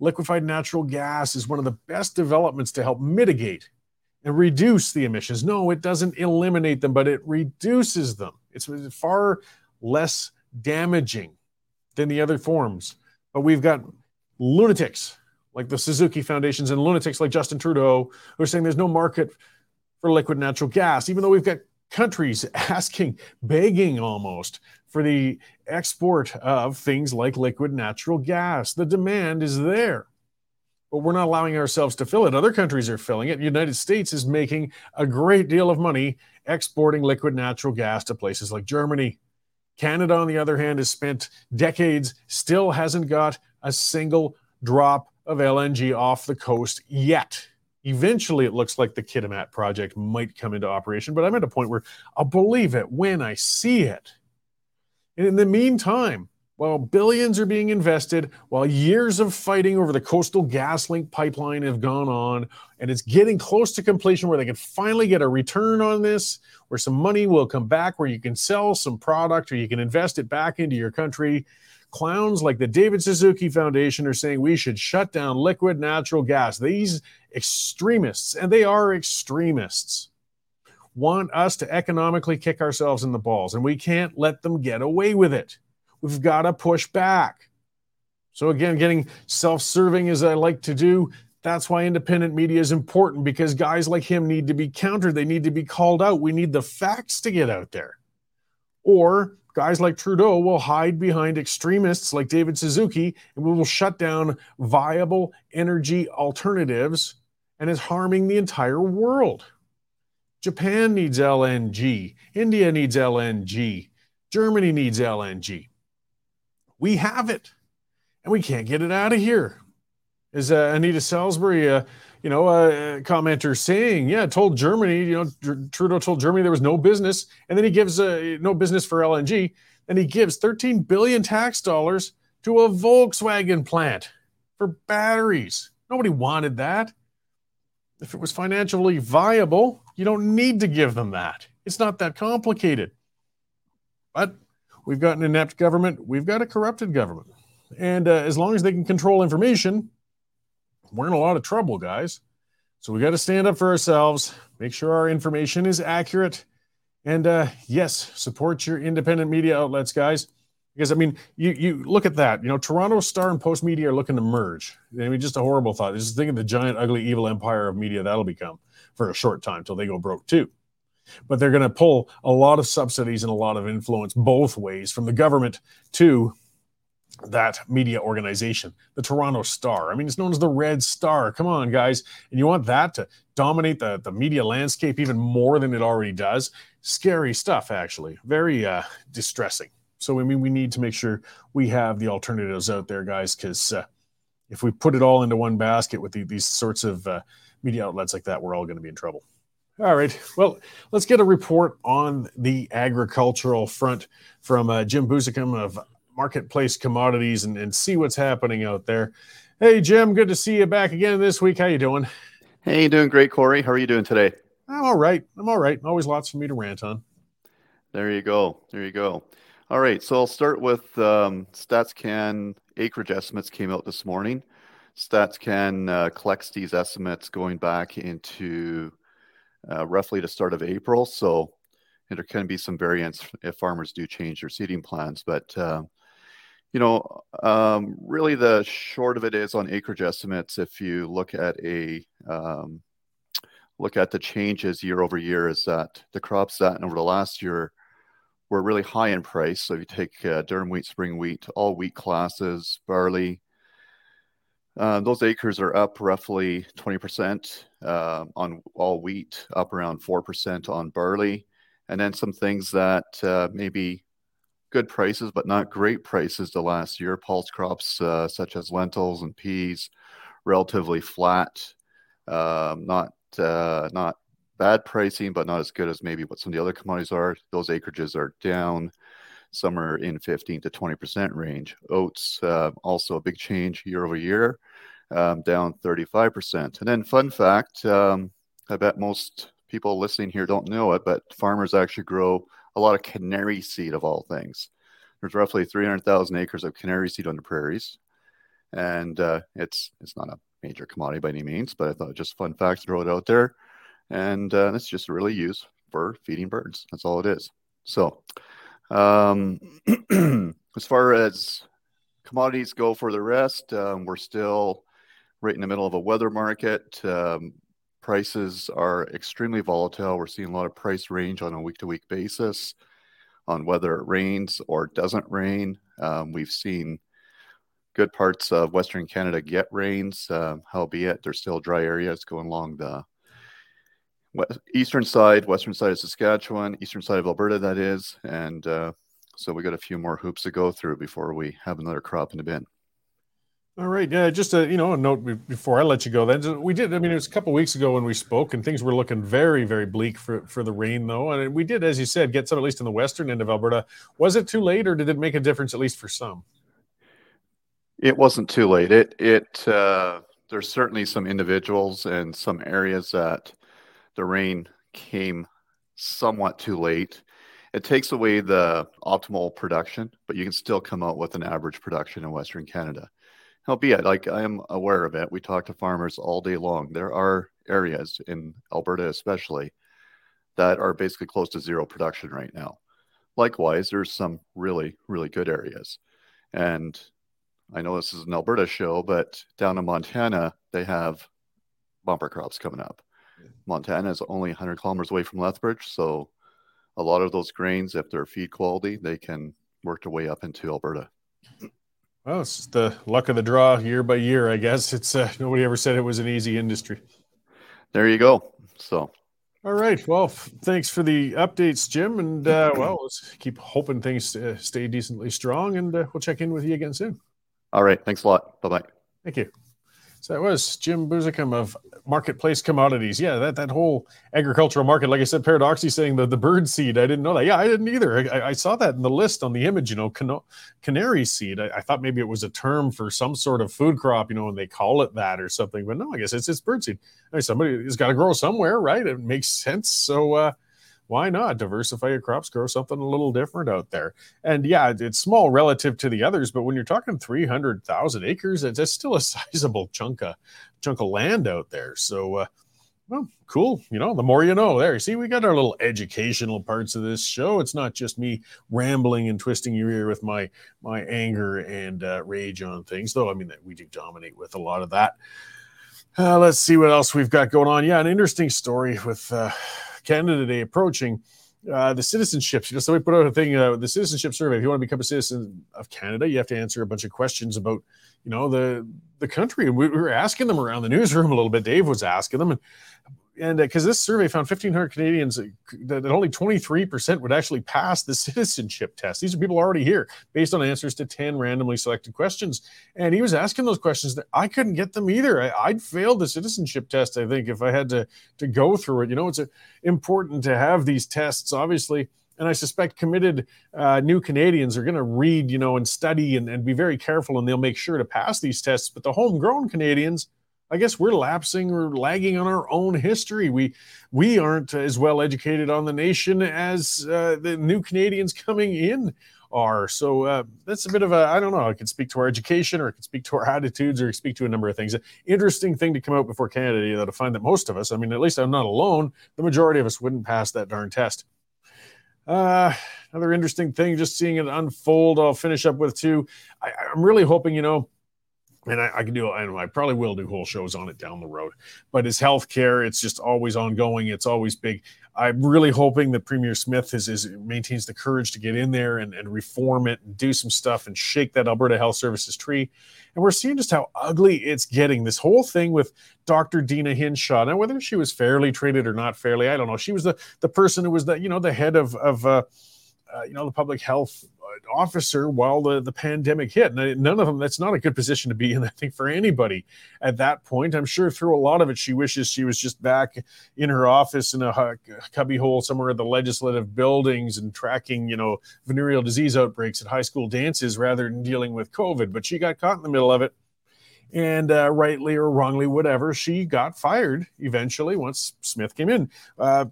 Liquefied natural gas is one of the best developments to help mitigate and reduce the emissions. No, it doesn't eliminate them, but it reduces them. It's far less damaging than the other forms. But we've got lunatics like the Suzuki Foundations and lunatics like Justin Trudeau who are saying there's no market for liquid natural gas, even though we've got countries asking, begging almost for the export of things like liquid natural gas. The demand is there, but we're not allowing ourselves to fill it. Other countries are filling it. The United States is making a great deal of money exporting liquid natural gas to places like Germany, Canada, on the other hand, has spent decades, still hasn't got a single drop of LNG off the coast yet. Eventually, it looks like the Kitimat project might come into operation, but I'm at a point where I'll believe it when I see it. And in the meantime, while billions are being invested, while years of fighting over the coastal GasLink pipeline have gone on, and it's getting close to completion where they can finally get a return on this, where some money will come back, where you can sell some product or you can invest it back into your country. Clowns like the David Suzuki Foundation are saying we should shut down liquid natural gas. These extremists, and they are extremists, want us to economically kick ourselves in the balls, and we can't let them get away with it. We've got to push back. So, again, getting self serving as I like to do, that's why independent media is important because guys like him need to be countered. They need to be called out. We need the facts to get out there. Or guys like Trudeau will hide behind extremists like David Suzuki and we will shut down viable energy alternatives and is harming the entire world. Japan needs LNG. India needs LNG. Germany needs LNG. We have it, and we can't get it out of here. Is uh, Anita Salisbury, uh, you know, a commenter saying, yeah, told Germany, you know, Trudeau told Germany there was no business, and then he gives uh, no business for LNG, and he gives 13 billion tax dollars to a Volkswagen plant for batteries. Nobody wanted that. If it was financially viable, you don't need to give them that. It's not that complicated. But We've got an inept government. We've got a corrupted government. And uh, as long as they can control information, we're in a lot of trouble, guys. So we got to stand up for ourselves, make sure our information is accurate. And uh, yes, support your independent media outlets, guys. Because I mean, you you look at that. You know, Toronto Star and Postmedia are looking to merge. I mean, just a horrible thought. Just think of the giant, ugly, evil empire of media that'll become for a short time till they go broke too but they're going to pull a lot of subsidies and a lot of influence both ways from the government to that media organization, the Toronto Star. I mean, it's known as the Red Star. Come on, guys. And you want that to dominate the, the media landscape even more than it already does? Scary stuff, actually. Very uh, distressing. So, I mean, we need to make sure we have the alternatives out there, guys, because uh, if we put it all into one basket with the, these sorts of uh, media outlets like that, we're all going to be in trouble. All right. Well, let's get a report on the agricultural front from uh, Jim Buzicum of Marketplace Commodities and, and see what's happening out there. Hey, Jim, good to see you back again this week. How you doing? Hey, doing great, Cory. How are you doing today? I'm all right. I'm all right. Always lots for me to rant on. There you go. There you go. All right. So I'll start with um, StatsCan acreage estimates came out this morning. StatsCan uh, collects these estimates going back into uh, roughly the start of April. So there can be some variance if farmers do change their seeding plans. But, uh, you know, um, really the short of it is on acreage estimates, if you look at a um, look at the changes year over year, is that the crops that over the last year were really high in price. So if you take uh, durum wheat, spring wheat, all wheat classes, barley, uh, those acres are up roughly 20% uh, on all wheat, up around 4% on barley. And then some things that uh, maybe good prices, but not great prices the last year. Pulse crops uh, such as lentils and peas, relatively flat, um, not uh, not bad pricing, but not as good as maybe what some of the other commodities are. Those acreages are down somewhere in 15 to 20% range. Oats, uh, also a big change year over year, um, down 35%. And then, fun fact um, I bet most people listening here don't know it, but farmers actually grow a lot of canary seed of all things. There's roughly 300,000 acres of canary seed on the prairies. And uh, it's it's not a major commodity by any means, but I thought just fun fact to throw it out there. And uh, it's just really used for feeding birds. That's all it is. So, um, as far as commodities go for the rest, um, we're still right in the middle of a weather market. Um, prices are extremely volatile. We're seeing a lot of price range on a week to week basis on whether it rains or doesn't rain. Um, we've seen good parts of Western Canada get rains, uh, howbeit there's still dry areas going along the eastern side, western side of Saskatchewan, eastern side of Alberta, that is. And uh, so we got a few more hoops to go through before we have another crop in the bin. All right. Yeah. Just a you know a note before I let you go. Then we did. I mean, it was a couple weeks ago when we spoke, and things were looking very, very bleak for for the rain, though. And we did, as you said, get some at least in the western end of Alberta. Was it too late, or did it make a difference at least for some? It wasn't too late. It it uh, there's certainly some individuals and some areas that the rain came somewhat too late. It takes away the optimal production, but you can still come out with an average production in Western Canada. Albeit, like I am aware of it, we talk to farmers all day long. There are areas in Alberta, especially, that are basically close to zero production right now. Likewise, there's some really, really good areas. And I know this is an Alberta show, but down in Montana, they have bumper crops coming up. Montana is only 100 kilometers away from Lethbridge, so a lot of those grains, if they're feed quality, they can work their way up into Alberta. Well, it's the luck of the draw year by year, I guess. It's uh, nobody ever said it was an easy industry. There you go. So, all right. Well, f- thanks for the updates, Jim. And uh, well, let's keep hoping things uh, stay decently strong, and uh, we'll check in with you again soon. All right. Thanks a lot. Bye bye. Thank you. So that was Jim Buzicum of Marketplace Commodities. Yeah, that, that whole agricultural market, like I said, paradoxically saying the, the bird seed, I didn't know that. Yeah, I didn't either. I, I saw that in the list on the image, you know, can- canary seed. I, I, thought maybe it was a term for some sort of food crop, you know, and they call it that or something. But no, I guess it's, it's bird seed. I mean, somebody has got to grow somewhere, right? It makes sense. So, uh, why not diversify your crops, grow something a little different out there? And yeah, it's small relative to the others, but when you're talking 300,000 acres, it's still a sizable chunk of chunk of land out there. So, uh, well, cool. You know, the more you know. There, see, we got our little educational parts of this show. It's not just me rambling and twisting your ear with my my anger and uh, rage on things, though. I mean, we do dominate with a lot of that. Uh, let's see what else we've got going on. Yeah, an interesting story with uh, Canada Day approaching, uh, the citizenships. You know, so we put out a thing, uh, the citizenship survey. If you want to become a citizen of Canada, you have to answer a bunch of questions about, you know, the the country. And we, we were asking them around the newsroom a little bit. Dave was asking them, and and because uh, this survey found 1,500 Canadians uh, that, that only 23% would actually pass the citizenship test. These are people already here based on answers to 10 randomly selected questions. And he was asking those questions that I couldn't get them either. I, would failed the citizenship test, I think, if I had to, to go through it. You know, it's a, important to have these tests, obviously. And I suspect committed uh, new Canadians are going to read, you know, and study and, and be very careful, and they'll make sure to pass these tests. But the homegrown Canadians, I guess we're lapsing or lagging on our own history. We we aren't as well educated on the nation as uh, the new Canadians coming in are. So uh, that's a bit of a I don't know. I could speak to our education, or it could speak to our attitudes, or speak to a number of things. Interesting thing to come out before Canada though, to find that most of us, I mean, at least I'm not alone. The majority of us wouldn't pass that darn test. Uh, another interesting thing, just seeing it unfold. I'll finish up with two. I, I'm really hoping, you know and I, I, can do and I probably will do whole shows on it down the road. But it's healthcare, it's just always ongoing, it's always big. I'm really hoping that Premier Smith is, is maintains the courage to get in there and, and reform it and do some stuff and shake that Alberta Health Services tree. And we're seeing just how ugly it's getting. This whole thing with Dr. Deena Hinshaw. Now, whether she was fairly treated or not fairly, I don't know. She was the the person who was the you know the head of of uh, uh, you know the public health officer while the, the pandemic hit. And none of them, that's not a good position to be in, I think, for anybody at that point. I'm sure through a lot of it, she wishes she was just back in her office in a cubbyhole somewhere at the legislative buildings and tracking, you know, venereal disease outbreaks at high school dances rather than dealing with COVID. But she got caught in the middle of it. And uh, rightly or wrongly, whatever, she got fired eventually once Smith came in. Uh,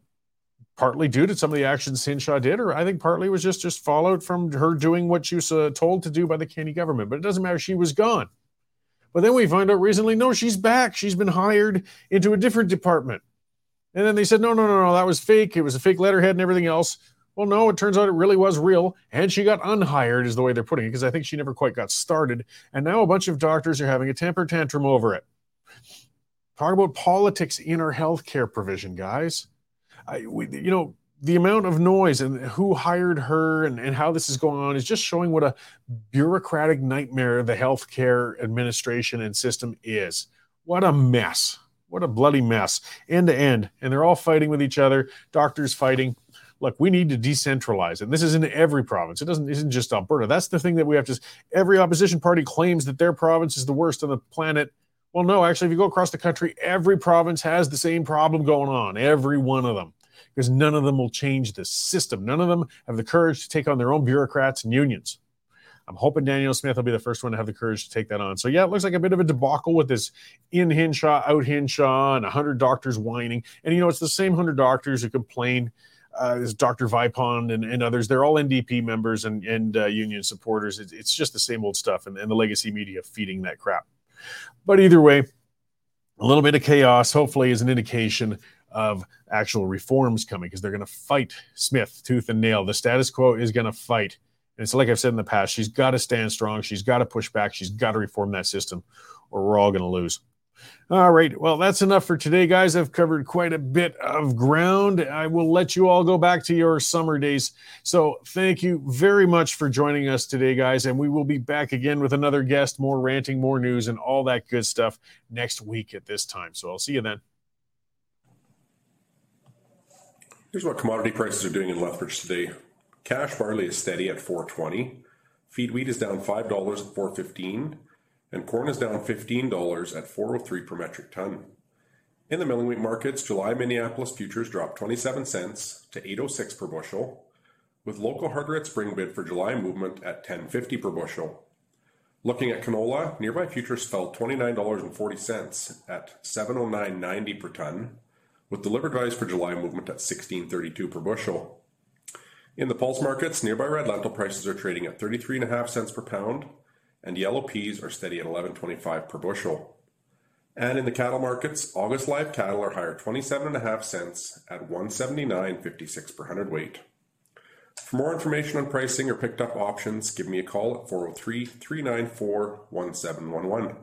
partly due to some of the actions Hinshaw did, or I think partly was just just followed from her doing what she was uh, told to do by the Kenney government. But it doesn't matter; she was gone. But then we find out recently, no, she's back. She's been hired into a different department. And then they said, no, no, no, no, that was fake. It was a fake letterhead and everything else. Well, no, it turns out it really was real. And she got unhired, is the way they're putting it, because I think she never quite got started. And now a bunch of doctors are having a temper tantrum over it. Talk about politics in our healthcare provision, guys. I, we, you know, the amount of noise and who hired her and, and how this is going on is just showing what a bureaucratic nightmare the healthcare administration and system is. What a mess. What a bloody mess, end to end. And they're all fighting with each other, doctors fighting. Look, we need to decentralize. And this is in every province. It doesn't isn't just Alberta. That's the thing that we have to every opposition party claims that their province is the worst on the planet well, no, actually, if you go across the country, every province has the same problem going on, every one of them because none of them will change the system. None of them have the courage to take on their own bureaucrats and unions. I'm hoping Danielle Smith will be the first one to have the courage to take that on. So yeah, it looks like a bit of a debacle with this in Hinshaw, out Hinshaw, and 100 doctors whining. And you know, it's the same 100 doctors who complain uh, is Dr. Vipond and, and, others. They're all NDP members and, and uh, union supporters. It's, it's, just the same old stuff, and, and the legacy media feeding that crap. But either way, a little bit of chaos hopefully is an indication of actual reforms coming because they're going to fight Smith tooth and nail. The status quo is going to fight. And it's like I've said in the past, she's got to stand strong. She's got to push back. She's got to reform that system, or we're all going to lose. All right. Well, that's enough for today, guys. I've covered quite a bit of ground. I will let you all go back to your summer days. So, thank you very much for joining us today, guys. And we will be back again with another guest, more ranting, more news, and all that good stuff next week at this time. So, I'll see you then. Here's what commodity prices are doing in Lethbridge today. Cash barley is steady at 420. Feed wheat is down $5 at 415 and corn is down $15 at 403 per metric ton. In the milling wheat markets, July Minneapolis futures dropped 27 cents to 806 per bushel, with local hard red spring bid for July movement at 1050 per bushel. Looking at canola, nearby futures fell $29.40 at 709.90 per ton, with delivered values for July movement at 16.32 per bushel. In the pulse markets, nearby red lentil prices are trading at 33.5 cents per pound, and yellow peas are steady at 11.25 per bushel. And in the cattle markets, August live cattle are higher 27.5 cents at 179.56 per hundredweight. For more information on pricing or picked up options, give me a call at 403 394 1711.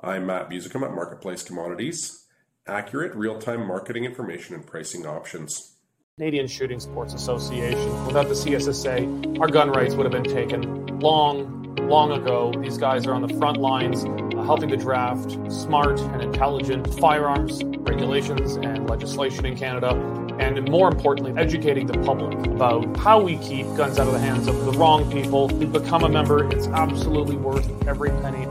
I'm Matt Busicum at Marketplace Commodities accurate real-time marketing information and pricing options. Canadian Shooting Sports Association. Without the CSSA, our gun rights would have been taken long, long ago. These guys are on the front lines uh, helping to draft smart and intelligent firearms regulations and legislation in Canada. And more importantly, educating the public about how we keep guns out of the hands of the wrong people. To become a member, it's absolutely worth every penny.